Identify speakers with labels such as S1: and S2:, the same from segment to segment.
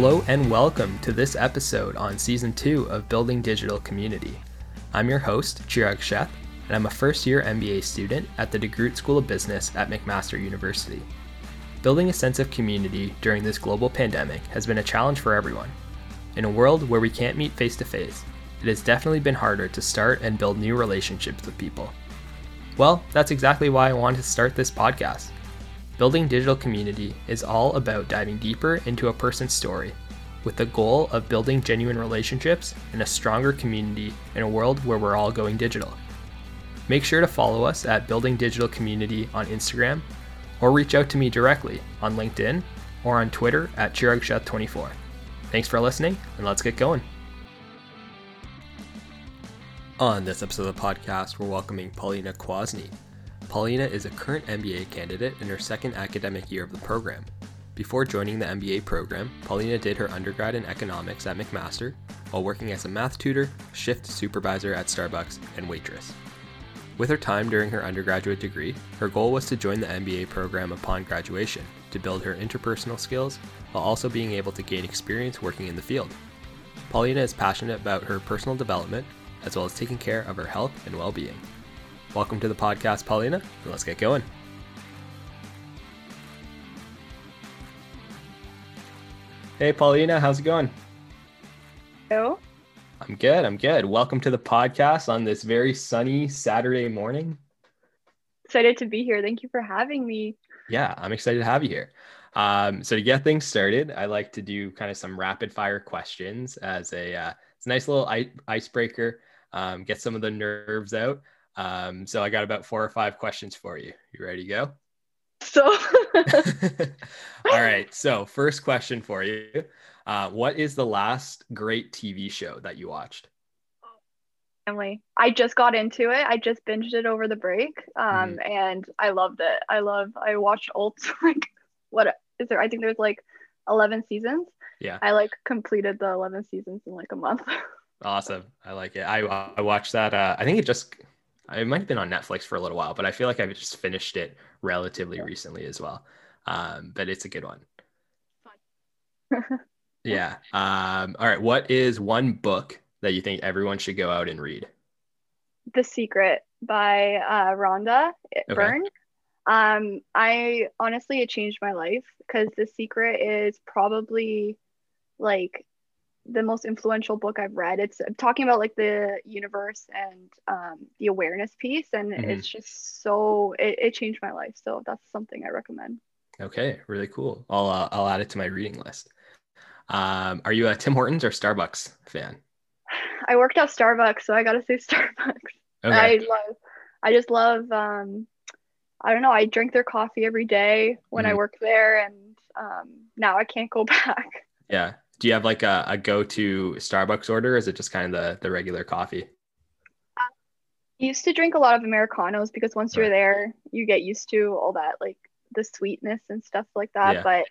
S1: Hello and welcome to this episode on season two of Building Digital Community. I'm your host, Chirag Sheth, and I'm a first year MBA student at the DeGroote School of Business at McMaster University. Building a sense of community during this global pandemic has been a challenge for everyone. In a world where we can't meet face to face, it has definitely been harder to start and build new relationships with people. Well, that's exactly why I wanted to start this podcast. Building digital community is all about diving deeper into a person's story with the goal of building genuine relationships and a stronger community in a world where we're all going digital. Make sure to follow us at Building Digital Community on Instagram or reach out to me directly on LinkedIn or on Twitter at ChiragSheth24. Thanks for listening, and let's get going. On this episode of the podcast, we're welcoming Paulina Kwasny. Paulina is a current MBA candidate in her second academic year of the program. Before joining the MBA program, Paulina did her undergrad in economics at McMaster while working as a math tutor, shift supervisor at Starbucks, and waitress. With her time during her undergraduate degree, her goal was to join the MBA program upon graduation to build her interpersonal skills while also being able to gain experience working in the field. Paulina is passionate about her personal development as well as taking care of her health and well being. Welcome to the podcast, Paulina, and let's get going. Hey, Paulina, how's it going?
S2: Hello.
S1: I'm good. I'm good. Welcome to the podcast on this very sunny Saturday morning.
S2: Excited to be here. Thank you for having me.
S1: Yeah, I'm excited to have you here. Um, so to get things started, I like to do kind of some rapid fire questions as a uh, it's a nice little ice- icebreaker um, get some of the nerves out. Um, so I got about four or five questions for you. You ready to go?
S2: So,
S1: all right. So, first question for you uh, What is the last great TV show that you watched?
S2: Family. I just got into it. I just binged it over the break, um,
S1: Mhm.
S2: and I loved it. I love. I watched Alt. Like, what is there? I think there's like eleven seasons.
S1: Yeah.
S2: I like completed the eleven seasons in like a month.
S1: Awesome. I like it. I, I watched that. Uh, I think it just, it might have been on Netflix for a little while, but I feel like I've just finished it relatively recently as well. Um, but it's a good one. Yeah. Um, all right. What is one book that you think everyone should go out and read?
S2: the Secret by uh, Rhonda Byrne. Um, I honestly, it changed my life because The Secret is probably like the most influential book I've read. It's talking about like the universe and um, the awareness piece, and
S1: Mhm.
S2: it's just so it, it changed my life. So that's something I recommend.
S1: Okay, really cool. I'll uh, I'll add it to my reading list. Um, are you a Tim Hortons or Starbucks fan?
S2: I worked at Starbucks, so I gotta say Starbucks.
S1: Okay,
S2: I love, I just love, um, I don't know, I drink their coffee every day when I
S1: Mhm.
S2: work there, and um, now I can't go back.
S1: yeah. Do you have like a, a go-to Starbucks order? Or is it just kind of the the regular coffee?
S2: I used to drink a lot of Americanos because once you're there, you get used to all that, like the sweetness and stuff like that.
S1: Yeah.
S2: But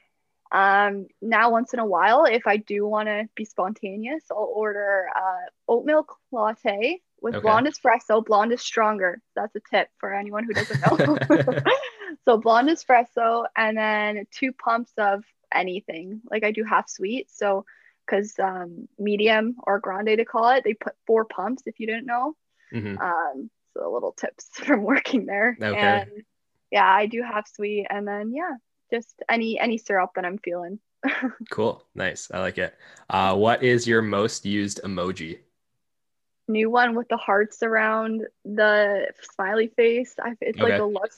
S2: um, now, once in a while, if I do want to be spontaneous, I'll order uh, oat milk latte with
S1: Okay.
S2: blonde espresso. Blonde is stronger. That's a tip for anyone who doesn't know. so blonde espresso and then two pumps of anything. Like I do half sweet. So because um, medium or grande to call it, they put four pumps if you didn't know.
S1: Mhm.
S2: Um, so little tips from working there.
S1: Okay.
S2: And yeah, I do half sweet and then yeah, just any any syrup that I'm feeling.
S1: Cool, nice. I like it. Uh, what is your most used emoji?
S2: New one with the hearts around the smiley face. I, it's
S1: Okay.
S2: like the love.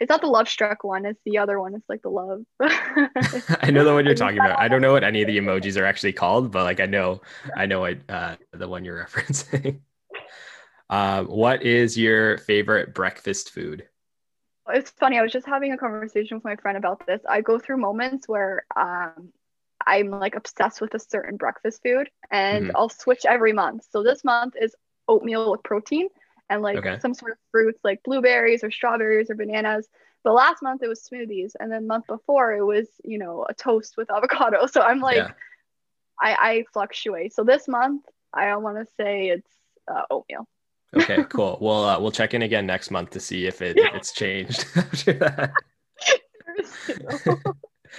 S2: It's not the love struck one. It's the other one. It's like the love.
S1: I know the one you're talking about. I don't know what any of the emojis are actually called, but like I know, I know what uh, the one you're referencing. um, what is your favorite breakfast food?
S2: It's funny. I was just having a conversation with my friend about this. I go through moments where um, I'm like obsessed with a certain breakfast food, and
S1: Mhm.
S2: I'll switch every month. So this month is oatmeal with protein and like
S1: Okay.
S2: some sort of fruits like blueberries or strawberries or bananas. But last month it was smoothies, and then month before it was you know a toast with avocado. So I'm like,
S1: yeah.
S2: I I fluctuate. So this month I want to say it's uh, oatmeal.
S1: Okay, cool. We'll uh, we'll check in again next month to see if it if it's changed after that.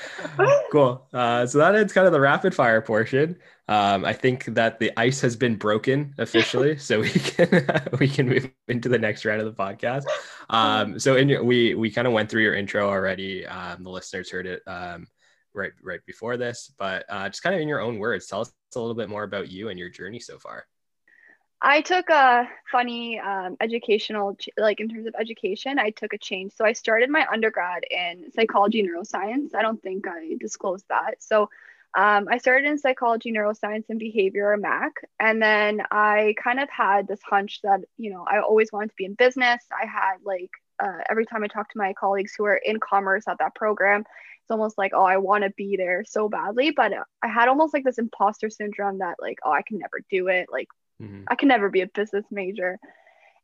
S1: cool. Uh, so that ends kind of the rapid fire portion. Um, I think that the ice has been broken officially, so we can we can move into the next round of the podcast. Um, so in your, we we kind of went through your intro already. Um, the listeners heard it um, right right before this, but uh, just kind of in your own words, tell us a little bit more about you and your journey so far.
S2: I took a funny um, educational, like in terms of education, I took a change. So I started my undergrad in psychology neuroscience. I don't think I disclosed that. So um, I started in psychology, neuroscience, and behavior, or MAC. And then I kind of had this hunch that, you know, I always wanted to be in business. I had like, uh, every time I talked to my colleagues who are in commerce at that program, it's almost like, oh, I want to be there so badly. But I had almost like this imposter syndrome that, like, oh, I can never do it. Like, mm-hmm. I can never be a business major.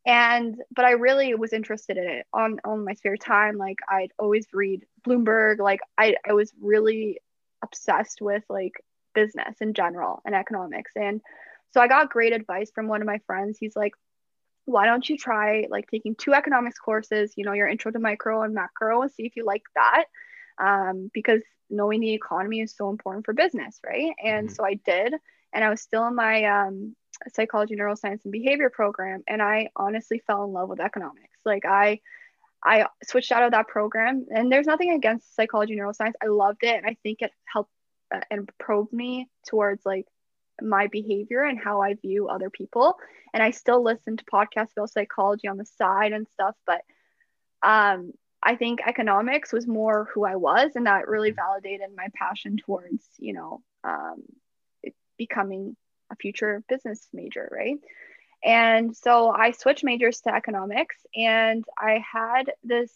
S2: And, but I really was interested in it on, on my spare time. Like, I'd always read Bloomberg. Like, I, I was really obsessed with like business in general and economics. And so I got great advice from one of my friends. He's like, why don't you try like taking two economics courses, you know, your intro to micro and macro, and see if you like that. Um, because knowing the economy is so important for business, right? And mm-hmm. so I did. And I was still in my um, psychology, neuroscience, and behavior program. And I honestly fell in love with economics. Like I, I switched out of that program, and there's nothing against psychology neuroscience. I loved it, and I think it helped uh, and probed me towards like my behavior and how I view other people. And I still listen to podcasts about psychology on the side and stuff, but um, I think economics was more who I was, and that really validated my passion towards you know um, becoming a future business major, right? And so I switched majors to economics and I had this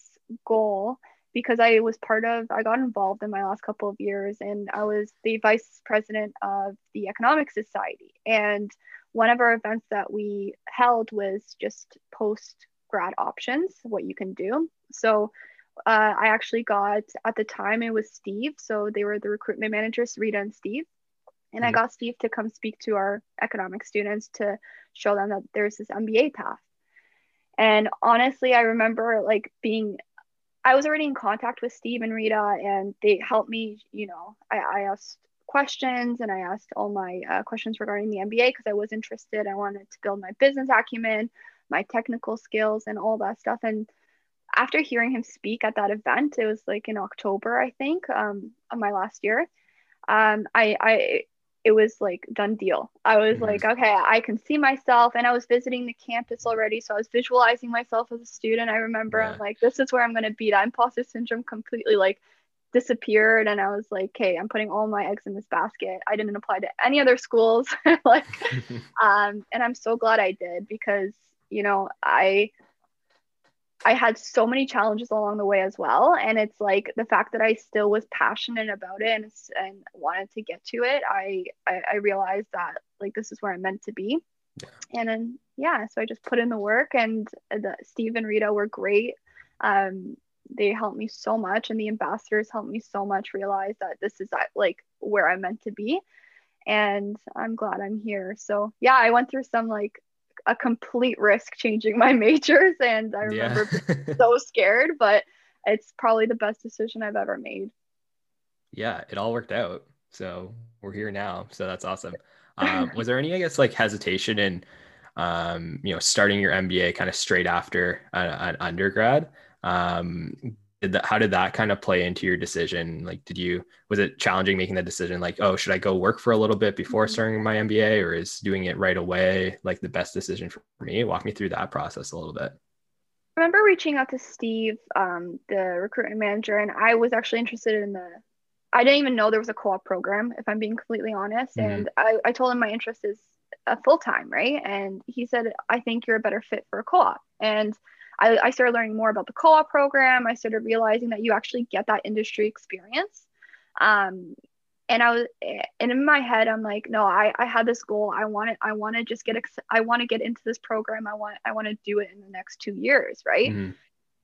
S2: goal because I was part of, I got involved in my last couple of years and I was the vice president of the Economic Society. And one of our events that we held was just post grad options, what you can do. So uh, I actually got, at the time, it was Steve. So they were the recruitment managers, Rita and Steve. And mm-hmm. I got Steve to come speak to our economic students to show them that there's this MBA path. And honestly, I remember like being, I was already in contact with Steve and Rita, and they helped me. You know, I, I asked questions and I asked all my uh, questions regarding the MBA because I was interested. I wanted to build my business acumen, my technical skills, and all that stuff. And after hearing him speak at that event, it was like in October, I think, um, of my last year. Um, I, I it was like done deal. I was mm-hmm. like, okay, I can see myself. And I was visiting the campus already. So I was visualizing myself as a student. I remember yeah. I'm like, this is where I'm going to be. That imposter syndrome completely like disappeared. And I was like, okay, I'm putting all my eggs in this basket. I didn't apply to any other schools. like, um, and I'm so glad I did because, you know, I, I had so many challenges along the way as well. And it's like the fact that I still was passionate about it and, and wanted to get to it, I, I, I realized that like this is where I'm meant to be. Yeah. And then, yeah, so I just put in the work and the, Steve and Rita were great. Um, they helped me so much and the ambassadors helped me so much realize that this is like where I'm meant to be. And I'm glad I'm here. So yeah, I went through some like a complete risk changing my majors and i remember yeah. so scared but it's probably the best decision i've ever made.
S1: Yeah it all worked out. So we're here now. So that's awesome. Um, was there any i guess like hesitation in um, you know starting your mba kind of straight after an undergrad? Um, did that how did that kind of play into your decision? Like did you was it challenging making the decision like oh should i go work for a little bit before mm-hmm. starting my mba or is doing it right away like the best decision for me? Walk me through that process a little bit.
S2: I remember reaching out to steve um, the recruitment manager and i was actually interested in the i didn't even know there was a co-op program if i'm being completely honest mm-hmm. and I, I told him my interest is a full-time right? And he said i think you're a better fit for a co-op. And I, I started learning more about the co-op program. I started realizing that you actually get that industry experience. Um, and I was, and in my head, I'm like, no, I, I had this goal. I want it. I want to just get, ex- I want to get into this program. I want, I want to do it in the next two years. Right. Mm-hmm.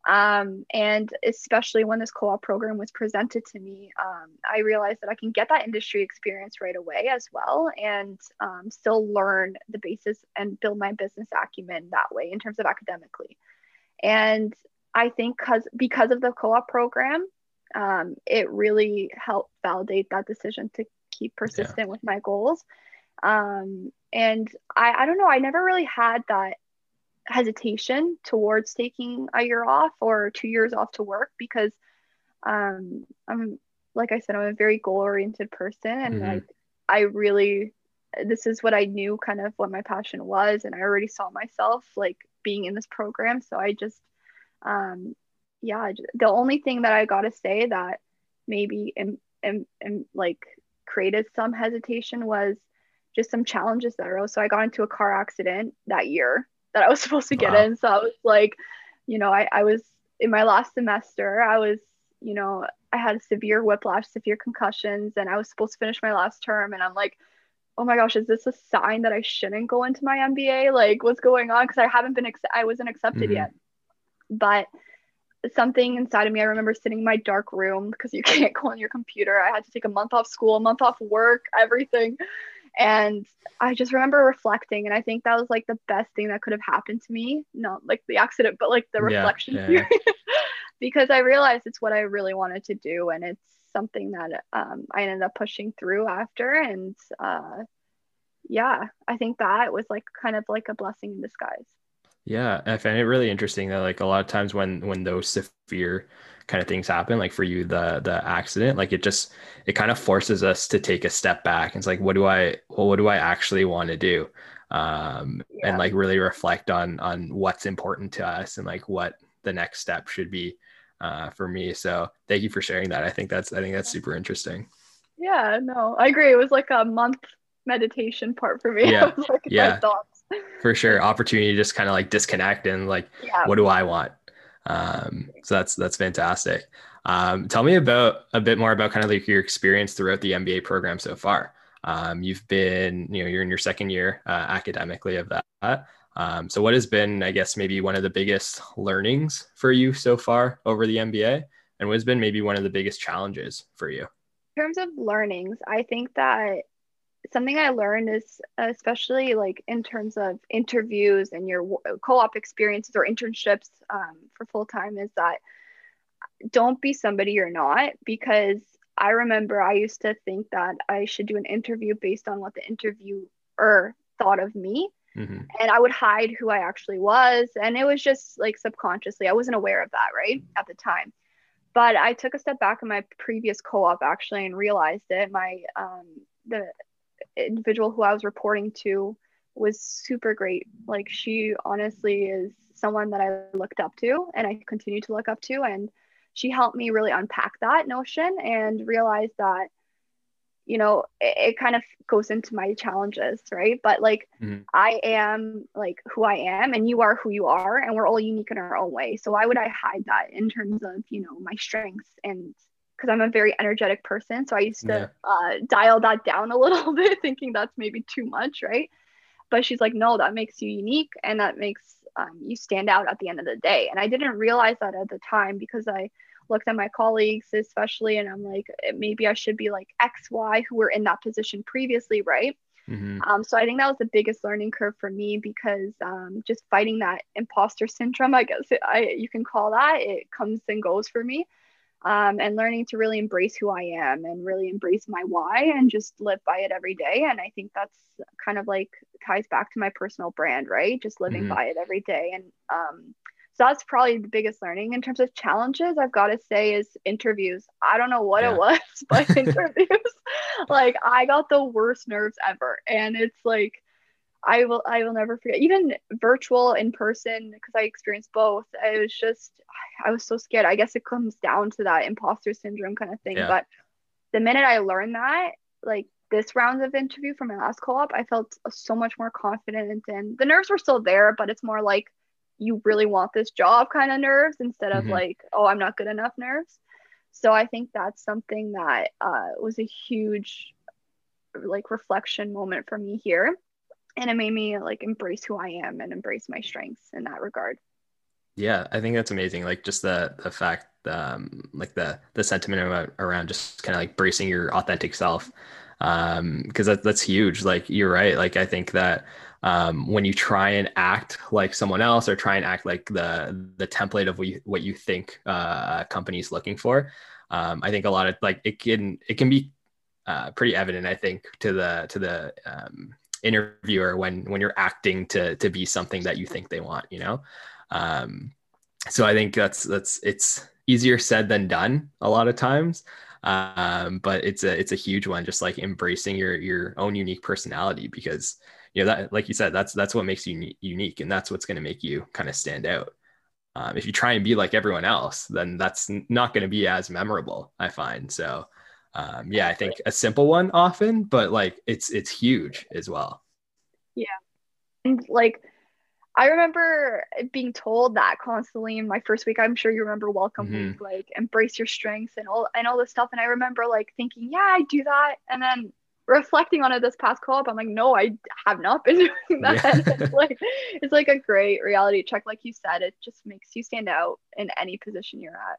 S2: Um, and especially when this co-op program was presented to me, um, I realized that I can get that industry experience right away as well, and um, still learn the basis and build my business acumen that way in terms of academically. And I think because because of the co-op program, um, it really helped validate that decision to keep persistent yeah. with my goals. Um, and I, I don't know, I never really had that hesitation towards taking a year off or two years off to work because um, I'm, like I said, I'm a very goal oriented person and mm-hmm. like I really, this is what I knew kind of what my passion was. And I already saw myself like being in this program. So I just, um, yeah, the only thing that I got to say that maybe and and and like created some hesitation was just some challenges that arose. So I got into a car accident that year that I was supposed to get wow. in. So I was like, you know, I, I was in my last semester, I was, you know, I had severe whiplash, severe concussions, and I was supposed to finish my last term. And I'm like, oh my gosh, is this a sign that I shouldn't go into my MBA? Like, what's going on? Because I haven't been, ex- I wasn't accepted mm-hmm. yet. But something inside of me, I remember sitting in my dark room because you can't go on your computer. I had to take a month off school, a month off work, everything. And I just remember reflecting. And I think that was like the best thing that could have happened to me. Not like the accident, but like the reflection yeah, because I realized it's what I really wanted to do. And it's something that um, I ended up pushing through after. And uh, yeah, I think that was like kind of like a blessing in disguise.
S1: Yeah, I find it really interesting that like a lot of times when when those severe kind of things happen, like for you the the accident, like it just it kind of forces us to take a step back. It's like, what do I well, what do I actually want to do? Um, yeah. and like really reflect on on what's important to us and like what the next step should be uh, for me. So thank you for sharing that. I think that's I think that's super interesting.
S2: Yeah, no, I agree. It was like a month meditation part for me.
S1: Yeah, like yeah for sure opportunity to just kind of like disconnect and like yeah. what do i want um, so that's that's fantastic um, tell me about a bit more about kind of like your experience throughout the mba program so far um, you've been you know you're in your second year uh, academically of that um, so what has been i guess maybe one of the biggest learnings for you so far over the mba and what has been maybe one of the biggest challenges for you
S2: in terms of learnings i think that something I learned is especially like in terms of interviews and your co-op experiences or internships um, for full time is that don't be somebody you're not because I remember I used to think that I should do an interview based on what the interviewer thought of me. Mm-hmm. And I would hide who I actually was. And it was just like subconsciously, I wasn't aware of that, right? At the time. But I took a step back in my previous co op actually and realized it. My, um, the individual who I was reporting to was super great. Like she honestly is someone that I looked up to and I continue to look up to and she helped me really unpack that notion and realize that you know it, it kind of goes into my challenges right but like mm-hmm. i am like who i am and you are who you are and we're all unique in our own way so why would i hide that in terms of you know my strengths and because I'm a very energetic person. So I used to yeah. uh, dial that down a little bit, thinking that's maybe too much, right? But she's like, no, that makes you unique and that makes um, you stand out at the end of the day. And I didn't realize that at the time because I looked at my colleagues, especially, and I'm like, eh, maybe I should be like X, Y, who were in that position previously, right? Mm-hmm. Um, so I think that was the biggest learning curve for me because um, just fighting that imposter syndrome, I guess it, I you can call that, it comes and goes for me um, and learning to really embrace who I am and really embrace my why and just live by it every day. And I think that's kind of like ties back to my personal brand, right? Just living mm-hmm. by it every day. And um, so that's probably the biggest learning in terms of challenges. I've got to say is interviews. I don't know what yeah. it was, but interviews, like I got the worst nerves ever, and it's like I will I will never forget even virtual in person because I experienced both. I was just I was so scared. I guess it comes down to that imposter syndrome kind of thing. Yeah. But the minute I learned that, like this round of interview from my last co-op, I felt so much more confident and the nerves were still there, but it's more like you really want this job kind of nerves instead of mm-hmm. like, oh, I'm not good enough nerves. So I think that's something that uh, was a huge like reflection moment for me here and it made me like embrace who I am and embrace my strengths in that regard.
S1: Yeah, I think that's amazing. Like just the the fact, um, like the the sentiment about, around just kind of like bracing your authentic self, um, because that, that's huge. Like you're right. Like I think that um, when you try and act like someone else or try and act like the the template of what you, what you think uh, a company is looking for, um, I think a lot of like it can it can be uh, pretty evident, I think, to the to the um, interviewer when when you're acting to to be something that you think they want, you know. Um, so I think that's that's it's easier said than done a lot of times. Um, but it's a it's a huge one, just like embracing your your own unique personality because you know that like you said that's that's what makes you unique and that's what's going to make you kind of stand out. Um, if you try and be like everyone else, then that's not going to be as memorable. I find so. Um, yeah, I think a simple one often, but like it's it's huge as well.
S2: Yeah, and like I remember being told that constantly in my first week. I'm sure you remember welcome mm-hmm. week, like embrace your strengths and all and all this stuff. And I remember like thinking, yeah, I do that. And then reflecting on it this past co-op, I'm like, no, I have not been doing that. Yeah. it's like it's like a great reality check. Like you said, it just makes you stand out in any position you're at.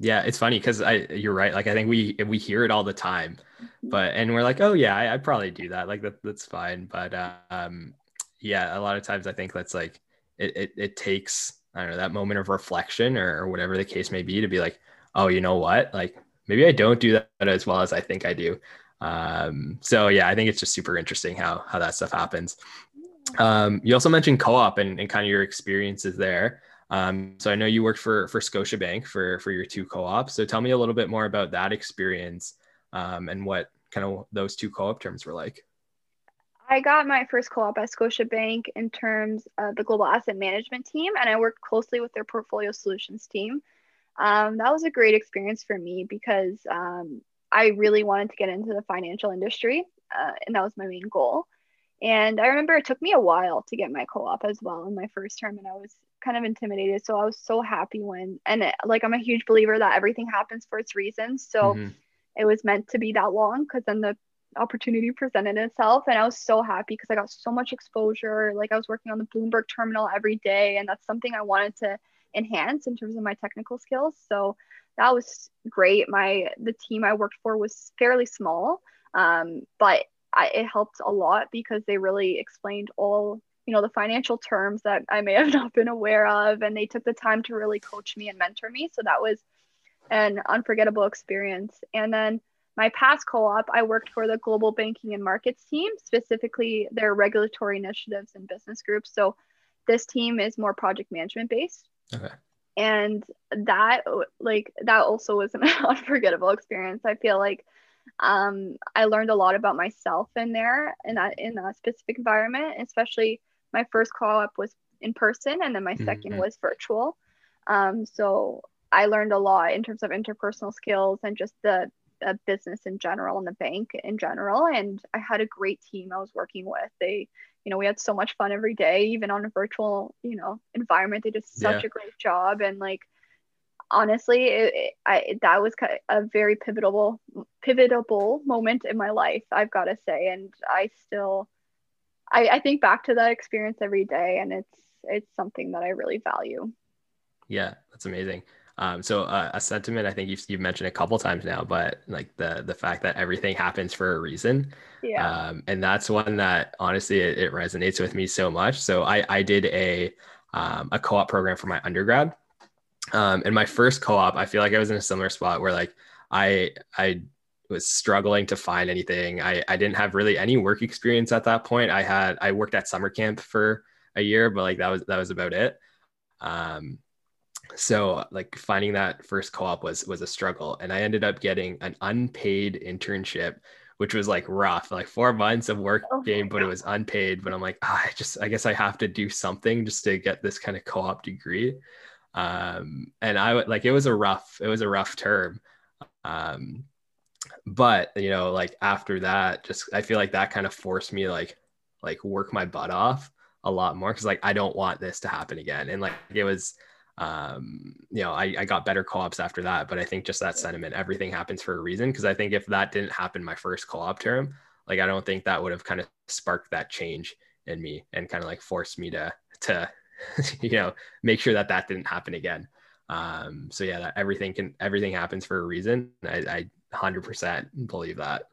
S1: Yeah, it's funny because I you're right. Like I think we we hear it all the time, mm-hmm. but and we're like, oh yeah, I, I probably do that. Like that that's fine. But um, yeah, a lot of times I think that's like it, it, it takes, I don't know, that moment of reflection or, or whatever the case may be to be like, oh, you know what? Like maybe I don't do that as well as I think I do. Um, so yeah, I think it's just super interesting how, how that stuff happens. Um, you also mentioned co-op and, and kind of your experiences there. Um, so I know you worked for, for Scotiabank for, for your two co-ops. So tell me a little bit more about that experience um, and what kind of those two co-op terms were like.
S2: I got my first co-op at Scotiabank in terms of the global asset management team, and I worked closely with their portfolio solutions team. Um, that was a great experience for me because um, I really wanted to get into the financial industry, uh, and that was my main goal. And I remember it took me a while to get my co-op as well in my first term, and I was kind of intimidated. So I was so happy when, and it, like I'm a huge believer that everything happens for its reasons. So mm-hmm. it was meant to be that long because then the opportunity presented itself and I was so happy because I got so much exposure. Like I was working on the Bloomberg terminal every day and that's something I wanted to enhance in terms of my technical skills. So that was great. My the team I worked for was fairly small, um, but I, it helped a lot because they really explained all you know the financial terms that I may have not been aware of, and they took the time to really coach me and mentor me. So that was an unforgettable experience. And then my past co-op, I worked for the global banking and markets team, specifically their regulatory initiatives and business groups. So this team is more project management based. Okay. And that like that also was an unforgettable experience. I feel like um, I learned a lot about myself in there in that in that specific environment, especially my first co-op was in person and then my 2nd mm-hmm. was virtual. Um, so I learned a lot in terms of interpersonal skills and just the a business in general and the bank in general. And I had a great team I was working with. They, you know, we had so much fun every day, even on a virtual, you know, environment. They did such yeah. a great job. And like, honestly, it, it, I, that was a very pivotal, pivotal moment in my life, I've got to say. And I still, I, I think back to that experience every day and it's, it's something that I really value.
S1: Yeah, that's amazing. Um, so uh, a sentiment I think you've, you've mentioned a couple times now, but like the the fact that everything happens for a reason,
S2: yeah,
S1: um, and that's one that honestly it, it, resonates with me so much. So I I did a um, a co-op program for my undergrad, um, and my first co-op I feel like I was in a similar spot where like I I was struggling to find anything. I I didn't have really any work experience at that point. I had I worked at summer camp for a year, but like that was that was about it. Um, so like finding that first co-op was was a struggle and i ended up getting an unpaid internship which was like rough like four months of work oh game but it was unpaid but i'm like oh, i just i guess i have to do something just to get this kind of co-op degree. Um and i would like it was a rough it was a rough term um but you know like after that just i feel like that kind of forced me like like work my butt off a lot more because like i don't want this to happen again and like it was um, you know, I, I got better co-ops after that, but I think just that sentiment, everything happens for a reason. Cause I think if that didn't happen my first co-op term, like, I don't think that would have kind of sparked that change in me and kind of like forced me to, to, you know, make sure that that didn't happen again. Um, so yeah, that everything can, everything happens for a reason. I, I 100% believe that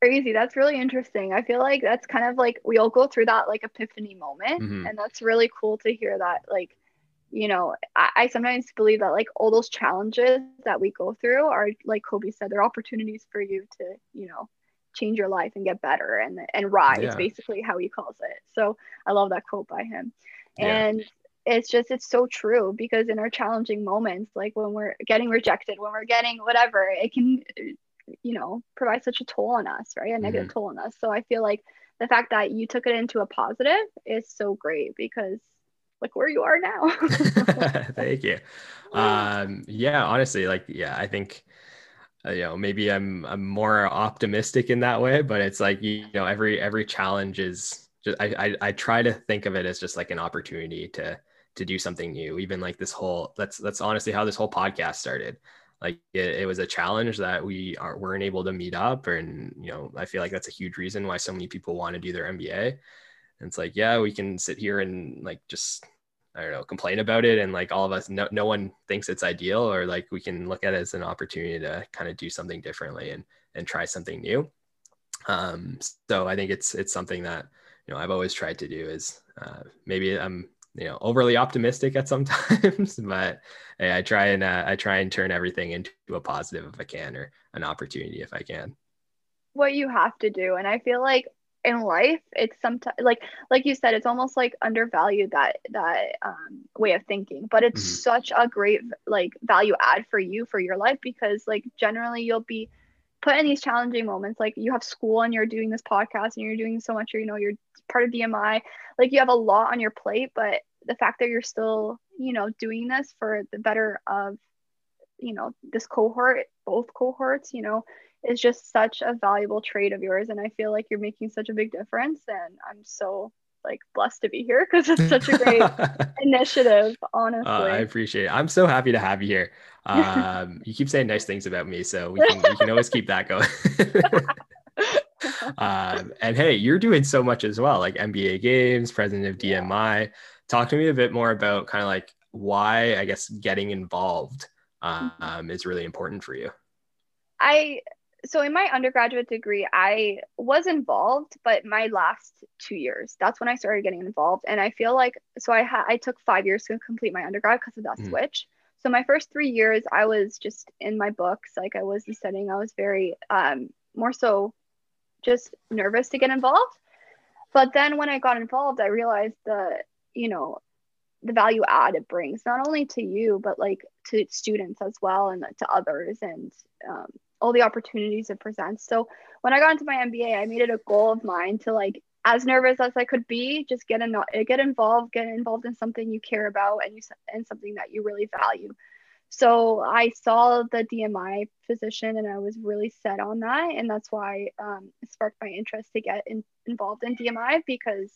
S2: crazy that's really interesting i feel like that's kind of like we all go through that like epiphany moment mm-hmm. and that's really cool to hear that like you know, I, I, sometimes believe that like all those challenges that we go through are like Kobe said, they're opportunities for you to, you know, change your life and get better and and rise, yeah. basically how he calls it. So I love that quote by him. Yeah. And it's just it's so true because in our challenging moments, like when we're getting rejected, when we're getting whatever, it can you know provide such a toll on us, right? A negative mm-hmm. toll on us. So I feel like the fact that you took it into a positive is so great because like where you are now.
S1: Thank you. Um, yeah, honestly, like, yeah, I think, uh, you know, maybe I'm, I'm more optimistic in that way, but it's like, you know, every, every challenge is just, I, I, I try to think of it as just like an opportunity to, to do something new. Even like this whole, that's, that's honestly how this whole podcast started. Like it, it was a challenge that we are, weren't able to meet up. And, you know, I feel like that's a huge reason why so many people want to do their MBA and it's like, yeah, we can sit here and like just I don't know, complain about it and like all of us no no one thinks it's ideal or like we can look at it as an opportunity to kind of do something differently and and try something new. Um so I think it's it's something that you know I've always tried to do is uh, maybe I'm you know overly optimistic at sometimes but hey, I try and uh, I try and turn everything into a positive if I can or an opportunity if I can
S2: what you have to do and I feel like in life it's sometimes like like you said it's almost like undervalued that that um, way of thinking but it's mm-hmm. such a great like value add for you for your life because like generally you'll be put in these challenging moments like you have school and you're doing this podcast and you're doing so much you know you're part of dmi like you have a lot on your plate but the fact that you're still you know doing this for the better of you know this cohort both cohorts you know is just such a valuable trait of yours and i feel like you're making such a big difference and i'm so like blessed to be here because it's such a great initiative honestly. Uh,
S1: i appreciate it. I'm so happy to have you here. Um, you keep saying nice things about me so we can, we can always keep that going. Um, and hey you're doing so much as well like mba games president of dmi yeah. talk to me a bit more about kind of like why i guess getting involved um, is really important for you.
S2: I so in my undergraduate degree i was involved but my last two years that's when i started getting involved. And i feel like so i had i took five years to complete my undergrad because of that mm. switch. So my first three years i was just in my books. Like i wasn't studying i was very um more so just nervous to get involved. But then when i got involved i realized the you know the value add it brings not only to you but like to students as well and to others. And um, all the opportunities it presents. So when I got into my MBA, I made it a goal of mine to like as nervous as I could be, just get in, get involved, get involved in something you care about and you and something that you really value. So I saw the DMI position and I was really set on that, and that's why um, it sparked my interest to get in, involved in DMI because,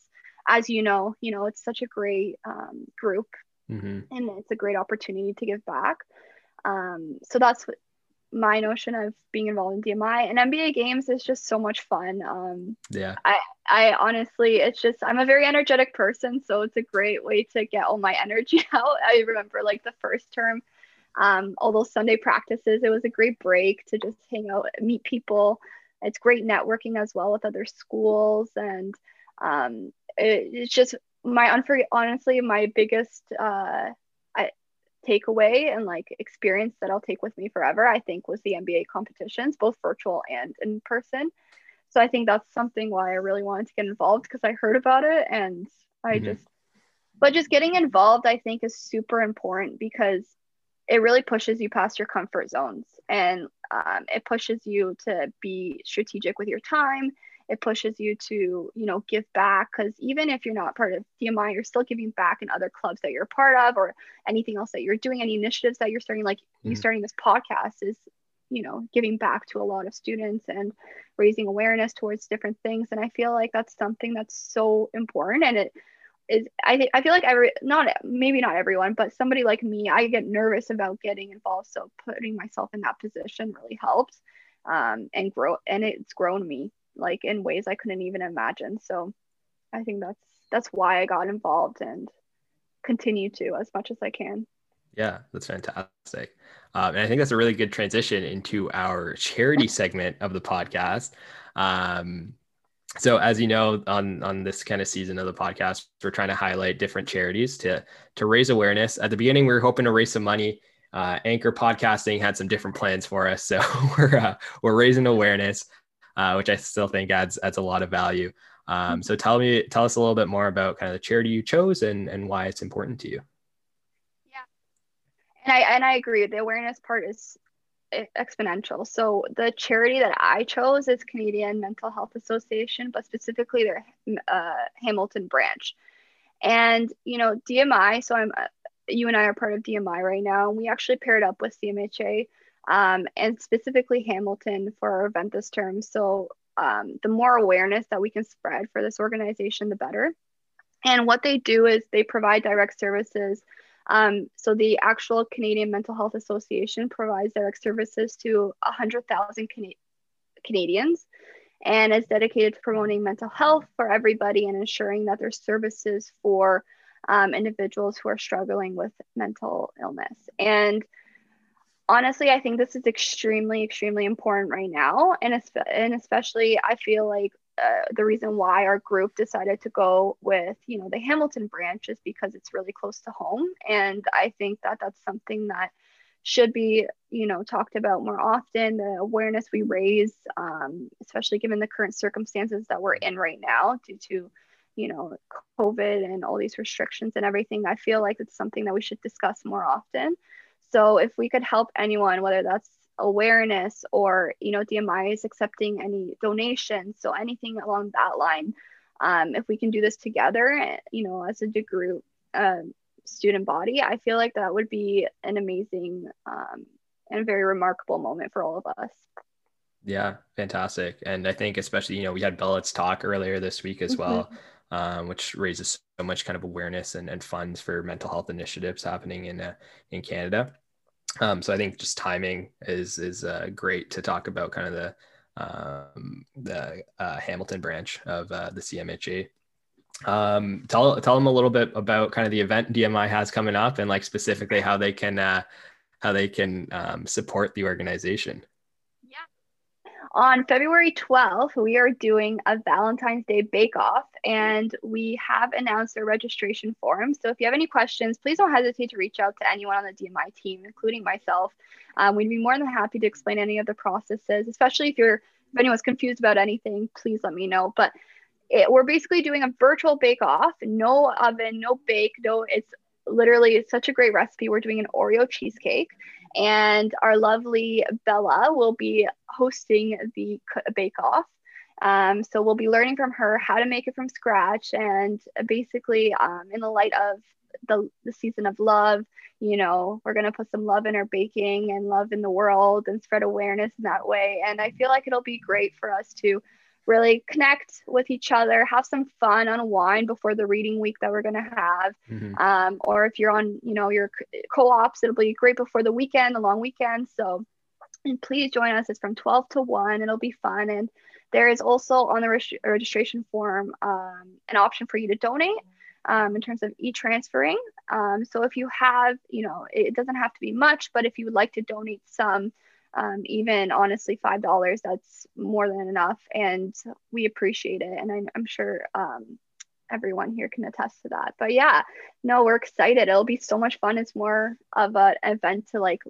S2: as you know, you know it's such a great um, group, mm-hmm. and it's a great opportunity to give back. Um, so that's my notion of being involved in DMI and MBA games is just so much fun. Um,
S1: yeah.
S2: I, I honestly, it's just, I'm a very energetic person. So it's a great way to get all my energy out. I remember like the first term, um, all those Sunday practices, it was a great break to just hang out, meet people. It's great networking as well with other schools. And um, it, it's just my, unfor- honestly, my biggest, uh, takeaway and like experience that I'll take with me forever, I think was the MBA competitions, both virtual and in person. So I think that's something why I really wanted to get involved because I heard about it and I mm-hmm. just, but just getting involved, I think is super important because it really pushes you past your comfort zones and um, it pushes you to be strategic with your time it pushes you to you know give back because even if you're not part of dmi you're still giving back in other clubs that you're part of or anything else that you're doing any initiatives that you're starting like mm-hmm. you starting this podcast is you know giving back to a lot of students and raising awareness towards different things. And i feel like that's something that's so important and it is i think i feel like every not maybe not everyone but somebody like me i get nervous about getting involved. So putting myself in that position really helps um, and grow and it's grown me like in ways I couldn't even imagine. So I think that's that's why I got involved and continue to as much as I can.
S1: Yeah, that's fantastic. Um, and I think that's a really good transition into our charity segment of the podcast. Um, so as you know on on this kind of season of the podcast we're trying to highlight different charities to to raise awareness at the beginning we were hoping to raise some money uh, anchor podcasting had some different plans for us so we're uh, we're raising awareness uh, which i still think adds adds a lot of value um, so tell me tell us a little bit more about kind of the charity you chose and and why it's important to you
S2: yeah and i and i agree the awareness part is exponential. So the charity that I chose is Canadian Mental Health Association, but specifically their uh, Hamilton branch. And you know DMI. So I'm uh, you and I are part of DMI right now, and we actually paired up with CMHA um, and specifically Hamilton for our event this term. So um, the more awareness that we can spread for this organization, the better. And what they do is they provide direct services um, so the actual Canadian Mental Health Association provides direct services to 100,000 Can- Canadians and is dedicated to promoting mental health for everybody and ensuring that there's services for um, individuals who are struggling with mental illness. And honestly, I think this is extremely, extremely important right now. And, and especially, I feel like uh, the reason why our group decided to go with you know the hamilton branch is because it's really close to home. And i think that that's something that should be you know talked about more often the awareness we raise um, especially given the current circumstances that we're in right now due to you know covid and all these restrictions and everything. I feel like it's something that we should discuss more often so if we could help anyone whether that's awareness or you know dmi is accepting any donations so anything along that line um, if we can do this together you know as a degree uh, student body i feel like that would be an amazing um, and very remarkable moment for all of us.
S1: Yeah fantastic. And i think especially you know we had Let's talk earlier this week as mm-hmm. well um, which raises so much kind of awareness and, and funds for mental health initiatives happening in uh, in canada um, so I think just timing is is uh, great to talk about kind of the um, the uh, Hamilton branch of uh, the CMHA. Um, tell tell them a little bit about kind of the event DMI has coming up and like specifically how they can uh, how they can um, support the organization.
S2: On February 12th, we are doing a Valentine's Day Bake Off, and we have announced a registration form. So if you have any questions, please don't hesitate to reach out to anyone on the DMI team, including myself. Um, we'd be more than happy to explain any of the processes, especially if you're if anyone's confused about anything, please let me know. But it, we're basically doing a virtual bake off, no oven, no bake, no. It's literally it's such a great recipe. We're doing an Oreo cheesecake, and our lovely Bella will be hosting the bake off. Um, so we'll be learning from her how to make it from scratch and basically um, in the light of the, the season of love, you know, we're going to put some love in our baking and love in the world and spread awareness in that way. And I feel like it'll be great for us to really connect with each other, have some fun, unwind before the reading week that we're going to have. Mm-hmm. Um, or if you're on, you know, your co-ops, it'll be great before the weekend, the long weekend. So, and please join us. It's from 12 to 1. It'll be fun. And there is also on the reg- registration form um, an option for you to donate. Um, in terms of e-transferring. Um, so if you have, you know, it doesn't have to be much, but if you would like to donate some, um, even honestly five dollars that's more than enough and we appreciate it and i'm, I'm sure um, everyone here can attest to that. But yeah no we're excited. It'll be so much fun. It's more of an event to like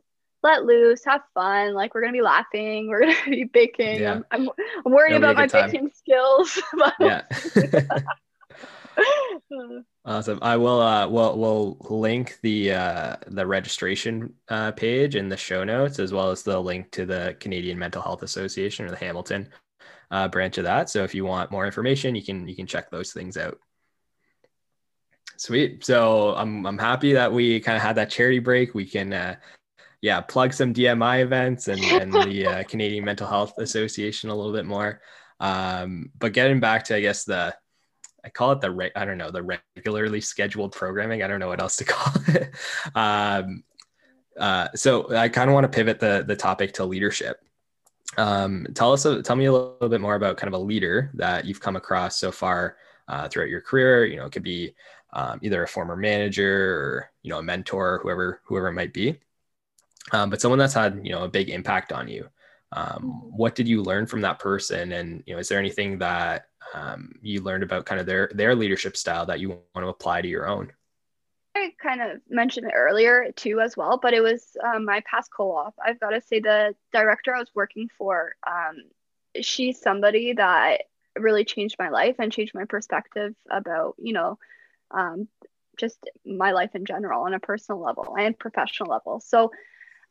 S2: let loose have fun. Like we're gonna be laughing we're gonna be baking. Yeah. I'm, I'm, worried It'll about my time. baking skills
S1: yeah awesome. I will uh we'll we'll link the uh the registration uh page in the show notes as well as the link to the Canadian Mental Health Association or the Hamilton uh branch of that. So if you want more information, you can you can check those things out. Sweet. So I'm I'm happy that we kind of had that charity break. We can uh yeah, plug some DMI events and, and the uh, Canadian Mental Health Association a little bit more. Um, but getting back to, I guess, the I call it the re- I don't know the regularly scheduled programming. I don't know what else to call it. um, uh, so I kind of want to pivot the the topic to leadership. Um, tell us, tell me a little bit more about kind of a leader that you've come across so far uh, throughout your career. You know, it could be um, either a former manager or you know a mentor, whoever whoever it might be, um, but someone that's had you know a big impact on you. Um, what did you learn from that person and you know is there anything that um, you learned about kind of their their leadership style that you want to apply to your own
S2: I kind of mentioned it earlier too as well, but it was um, my past co-op. I've got to say the director I was working for, um, she's somebody that really changed my life and changed my perspective about you know um, just my life in general on a personal level and professional level. So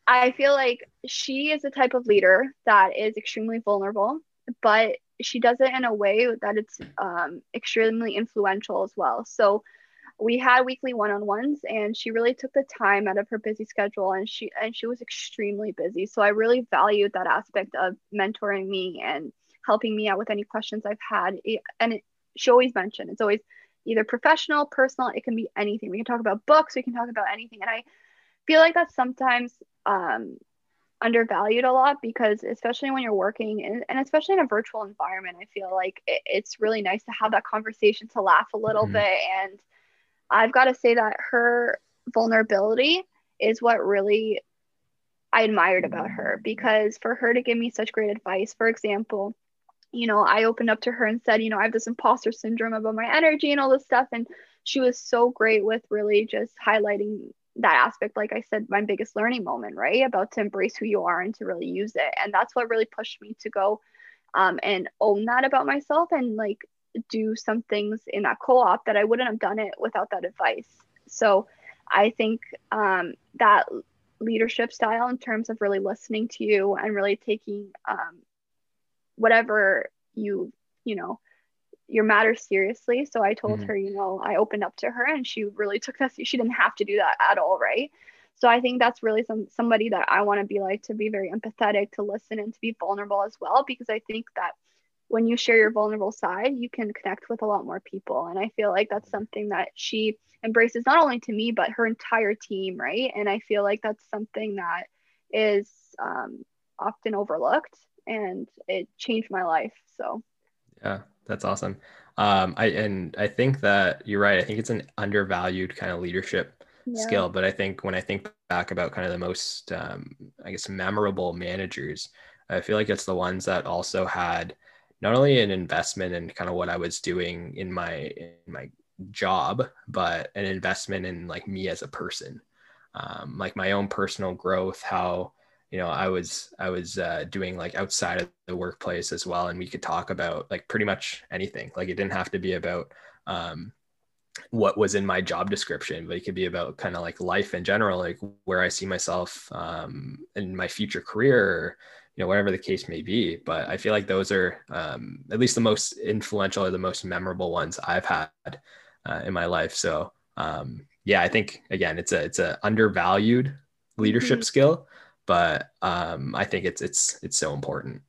S2: I feel like she is the type of leader that is extremely vulnerable, but she does it in a way that it's um, extremely influential as well. So we had weekly one-on-ones and she really took the time out of her busy schedule and she and she was extremely busy. So I really valued that aspect of mentoring me and helping me out with any questions I've had. And it, she always mentioned it's always either professional, personal, it can be anything. We can talk about books, we can talk about anything. And I feel like that's sometimes um, undervalued a lot because especially when you're working in, and especially in a virtual environment, I feel like it, it's really nice to have that conversation to laugh a little mm-hmm. bit. And I've got to say that her vulnerability is what really I admired about her because for her to give me such great advice, for example, you know, I opened up to her and said, you know, I have this imposter syndrome about my energy and all this stuff. And she was so great with really just highlighting that aspect like i said my biggest learning moment right about to embrace who you are and to really use it. And that's what really pushed me to go um, and own that about myself and like do some things in that co-op that i wouldn't have done it without that advice. So i think um, that leadership style in terms of really listening to you and really taking um, whatever you you know your matter seriously. So I told mm-hmm. her, you know, I opened up to her and she really took that. She didn't have to do that at all, right? So I think that's really some somebody that I want to be like to be very empathetic, to listen and to be vulnerable as well, because I think that when you share your vulnerable side, you can connect with a lot more people. And I feel like that's something that she embraces not only to me, but her entire team, right? And I feel like that's something that is um, often overlooked and it changed my life. So,
S1: yeah, that's awesome. Um, I and I think that you're right. I think it's an undervalued kind of leadership yeah. skill. But I think when I think back about kind of the most, um, I guess, memorable managers, I feel like it's the ones that also had not only an investment in kind of what I was doing in my in my job, but an investment in like me as a person, um, like my own personal growth, how you know i was i was uh, doing like outside of the workplace as well and we could talk about like pretty much anything. Like it didn't have to be about um, what was in my job description but it could be about kind of like life in general like where i see myself um, in my future career or, you know whatever the case may be. But i feel like those are um, at least the most influential or the most memorable ones i've had uh, in my life. So um, yeah i think again it's a it's a undervalued leadership mm-hmm. skill but um, I think it's it's it's so important.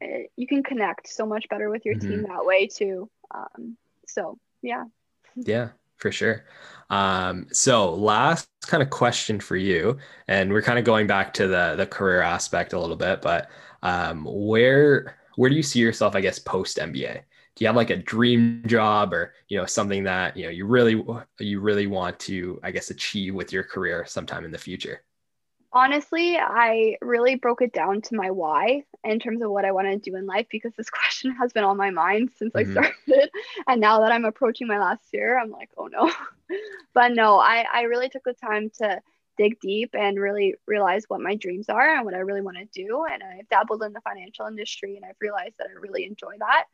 S2: Eh, you can connect so much better with your mm-hmm. team that way too. Um, so yeah.
S1: Yeah, for sure. Um, so last kind of question for you, and we're kind of going back to the the career aspect a little bit, but um, where where do you see yourself, I guess, post MBA? Do you have like a dream job or you know something that you know you really you really want to, I guess, achieve with your career sometime in the future?
S2: Honestly, I really broke it down to my why in terms of what I want to do in life because this question has been on my mind since mm-hmm. I started. And now that I'm approaching my last year, I'm like, oh no. but no, I, I really took the time to dig deep and really realize what my dreams are and what I really want to do. And I've dabbled in the financial industry and I've realized that I really enjoy that.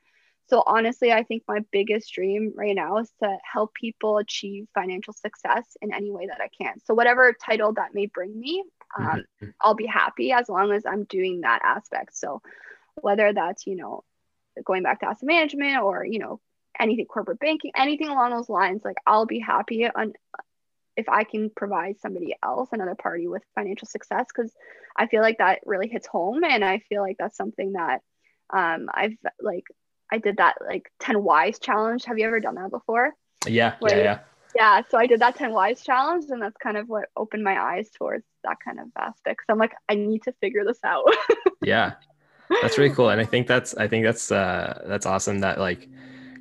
S2: So honestly, I think my biggest dream right now is to help people achieve financial success in any way that I can. So whatever title that may bring me, um, mm-hmm. I'll be happy as long as I'm doing that aspect. So whether that's, you know, going back to asset management or, you know, anything corporate banking, anything along those lines, like I'll be happy on if I can provide somebody else, another party with financial success, because I feel like that really hits home. And I feel like that's something that um, I've like, I did that like 10 whys challenge. Have you ever done that before?
S1: Yeah. Where yeah. Yeah
S2: yeah so i did that 10 whys challenge and that's kind of what opened my eyes towards that kind of aspect so i'm like i need to figure this out
S1: yeah that's really cool and i think that's i think that's uh that's awesome that like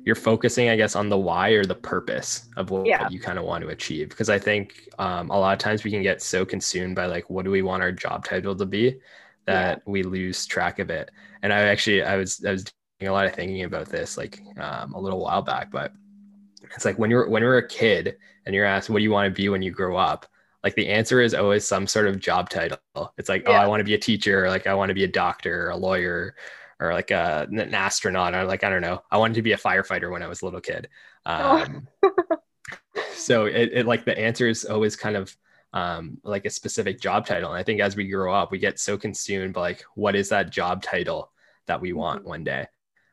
S1: you're focusing i guess on the why or the purpose of what, yeah. you kind of want to achieve because i think um, a lot of times we can get so consumed by like what do we want our job title to be that yeah. we lose track of it. And I actually I was I was doing a lot of thinking about this like um, a little while back, but it's like when you're when you're a kid and you're asked what do you want to be when you grow up, like the answer is always some sort of job title. It's like, yeah. oh, I want to be a teacher, or like I want to be a doctor, or a lawyer, or like a, an astronaut, or like I don't know. I wanted to be a firefighter when I was a little kid. Oh. Um, oh. so it, it like the answer is always kind of um, like a specific job title. And I think as we grow up, we get so consumed by like what is that job title that we want mm-hmm. one day,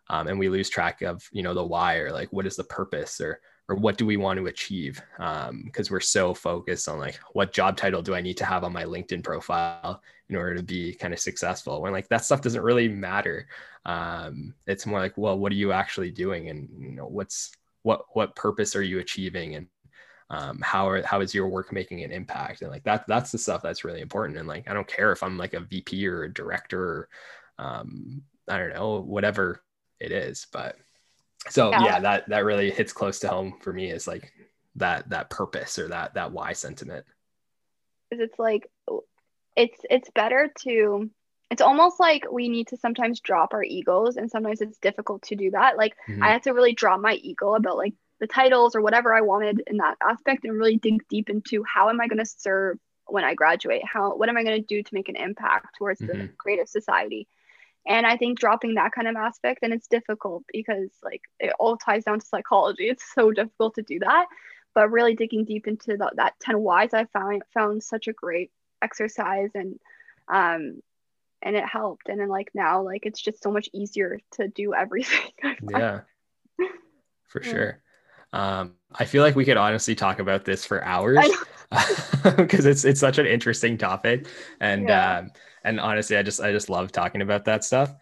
S1: um, and we lose track of you know the why or like what is the purpose or or what do we want to achieve? Because um, we're so focused on like what job title do i need to have on my linkedin profile in order to be kind of successful? When like that stuff doesn't really matter. Um, it's more like well what are you actually doing? And you know what's what what purpose are you achieving? And um, how are, how is your work making an impact? And like that that's the stuff that's really important. And like i don't care if i'm like a vp or a director or um, i don't know whatever it is but so yeah. yeah that that really hits close to home for me is like that that purpose or that that why sentiment
S2: it's like it's it's better to it's almost like we need to sometimes drop our egos and sometimes it's difficult to do that like mm-hmm. i had to really drop my ego about like the titles or whatever i wanted in that aspect and really dig deep into how am i going to serve when i graduate how what am i going to do to make an impact towards mm-hmm. the creative society and i think dropping that kind of aspect and it's difficult because like it all ties down to psychology. It's so difficult to do that. But really digging deep into the, that 10 whys i found found such a great exercise and um and it helped. And then like now like it's just so much easier to do everything
S1: yeah. For sure um i feel like we could honestly talk about this for hours because it's it's such an interesting topic and yeah. um and honestly, I just I just love talking about that stuff.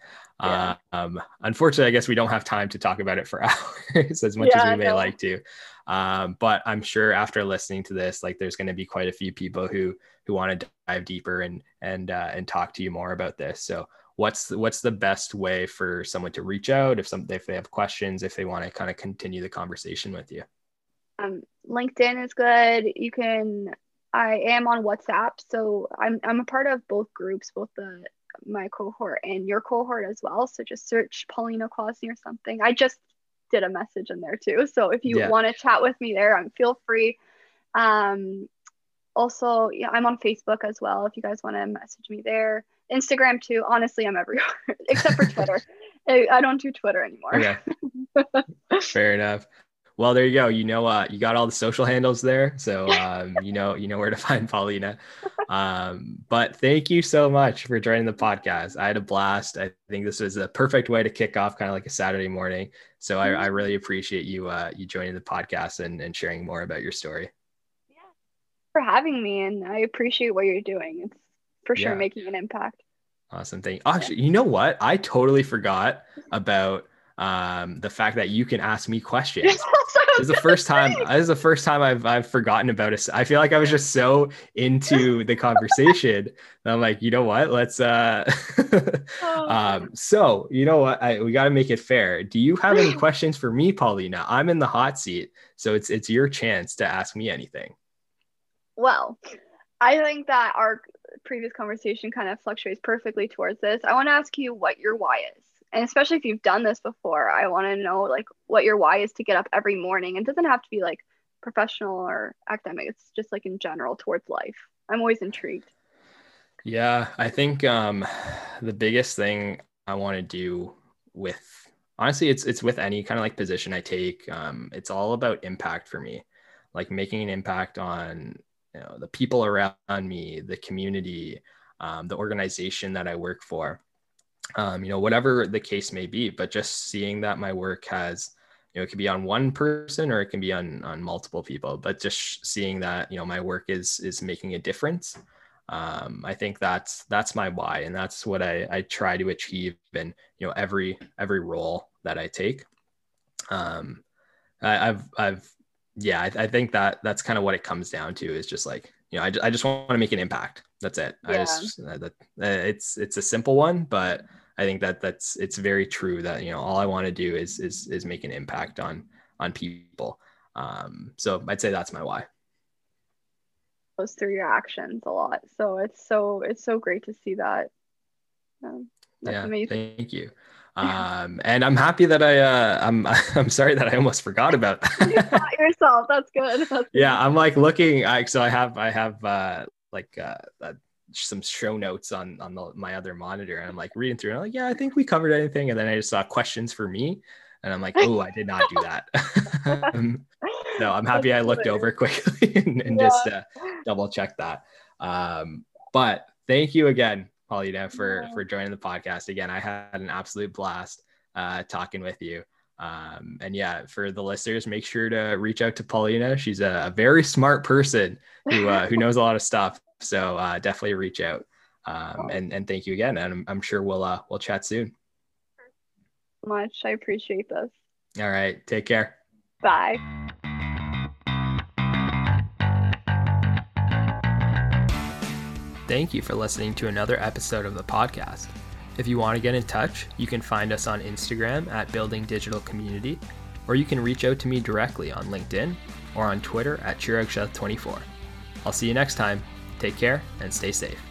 S1: Yeah. Um, unfortunately, I guess we don't have time to talk about it for hours as much yeah, as we may like to. Um, but I'm sure after listening to this, like there's going to be quite a few people who who want to dive deeper and and uh, and talk to you more about this. So what's the, what's the best way for someone to reach out if some if they have questions, if they want to kind of continue the conversation with you?
S2: Um, LinkedIn is good. You can I am on WhatsApp, so I'm I'm a part of both groups, both the my cohort and your cohort as well. So just search Paulina Kwasny or something. I just did a message in there too. So if you yeah. want to chat with me there, I'm feel free. Um, also, yeah, I'm on Facebook as well. If you guys want to message me there, Instagram too. Honestly, I'm everywhere except for Twitter. I, I, don't do Twitter anymore.
S1: Okay. Fair enough. Well, there you go. You know, uh, you got all the social handles there, so um, you know, you know where to find Paulina. Um, but thank you so much for joining the podcast. I had a blast. I think this was a perfect way to kick off, kind of like a Saturday morning. So I, I really appreciate you uh, you joining the podcast and, and sharing more about your story.
S2: Yeah, for having me, and I appreciate what you're doing. It's for sure yeah. making an impact.
S1: Awesome. Thank you. Actually, you know what? I totally forgot about um, the fact that you can ask me questions. this is the first time. This is the first time I've I've forgotten about it. I feel like I was just so into the conversation that I'm like, you know what? Let's. uh oh. um, So you know what? I, we got to make it fair. Do you have any questions for me, Paulina? I'm in the hot seat, so it's it's your chance to ask me anything.
S2: Well, I think that our previous conversation kind of fluctuates perfectly towards this. I want to ask you what your why is. And especially if you've done this before i want to know like what your why is to get up every morning. It doesn't have to be like professional or academic it's just like in general towards life. I'm always intrigued.
S1: Yeah i think um the biggest thing i want to do with honestly it's it's with any kind of like position i take um it's all about impact for me. Like making an impact on you know the people around me the community um, the organization that i work for um, you know, whatever the case may be, but just seeing that my work has, you know, it can be on one person or it can be on, on multiple people, but just seeing that, you know, my work is, is making a difference. Um, I think that's, that's my why. And that's what I, I try to achieve in, you know, every, every role that I take. Um, I, have I've, yeah, I, I think that that's kind of what it comes down to is just like, you know, I, I just want to make an impact. That's it. Yeah. I just, uh, that, uh, it's, it's a simple one, but I think that that's, it's very true that, you know, all I want to do is, is, is make an impact on, on people. Um, so I'd say that's my why.
S2: Goes through your actions a lot. So it's so, it's so great to see that Um,
S1: yeah, amazing. thank you. Um, and I'm happy that I, uh, I'm, I'm sorry that I almost forgot about
S2: that. you yourself. That's good. That's good.
S1: Yeah. I'm like looking, I, so I have, I have, uh, like, uh, uh, some show notes on, on the, my other monitor and I'm like reading through and I'm like, yeah, I think we covered anything. And then I just saw questions for me and I'm like, oh, I did not do that. um, no, I'm happy I looked over quickly and, and yeah. just uh, double check that. Um, but thank you again Paulina, for yeah. for joining the podcast. Again, I had an absolute blast uh, talking with you. Um, and yeah, for the listeners, make sure to reach out to Paulina. She's a, a very smart person who uh, who knows a lot of stuff. So uh, definitely reach out. Um, and and thank you again. And I'm, I'm sure we'll uh, we'll chat soon.
S2: Much, I appreciate this.
S1: All right, take care.
S2: Bye.
S1: Thank you for listening to another episode of the podcast. If you want to get in touch, you can find us on Instagram at Building Digital Community, or you can reach out to me directly on LinkedIn or on Twitter at Chirag24. I'll see you next time. Take care and stay safe.